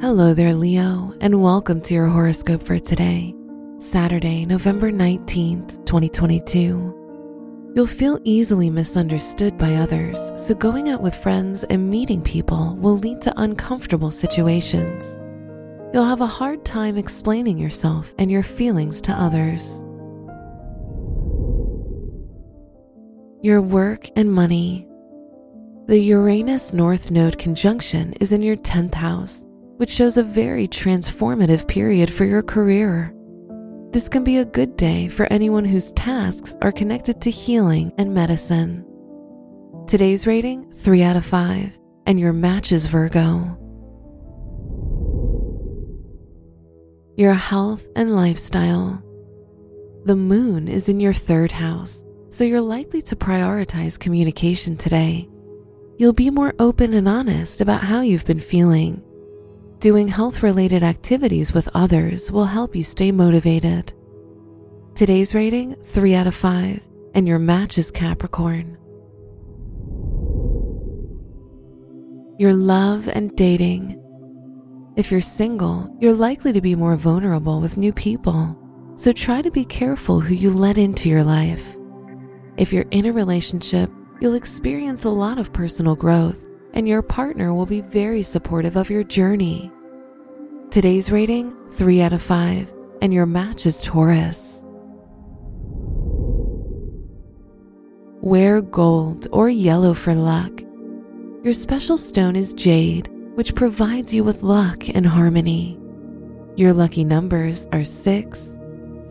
Hello there, Leo, and welcome to your horoscope for today, Saturday, November 19th, 2022. You'll feel easily misunderstood by others, so going out with friends and meeting people will lead to uncomfortable situations. You'll have a hard time explaining yourself and your feelings to others. Your work and money. The Uranus North Node conjunction is in your 10th house which shows a very transformative period for your career. This can be a good day for anyone whose tasks are connected to healing and medicine. Today's rating 3 out of 5, and your match is Virgo. Your health and lifestyle. The moon is in your third house, so you're likely to prioritize communication today. You'll be more open and honest about how you've been feeling Doing health related activities with others will help you stay motivated. Today's rating 3 out of 5, and your match is Capricorn. Your love and dating. If you're single, you're likely to be more vulnerable with new people, so try to be careful who you let into your life. If you're in a relationship, you'll experience a lot of personal growth and your partner will be very supportive of your journey. Today's rating 3 out of 5, and your match is Taurus. Wear gold or yellow for luck. Your special stone is jade, which provides you with luck and harmony. Your lucky numbers are 6,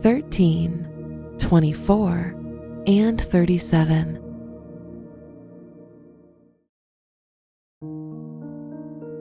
13, 24, and 37.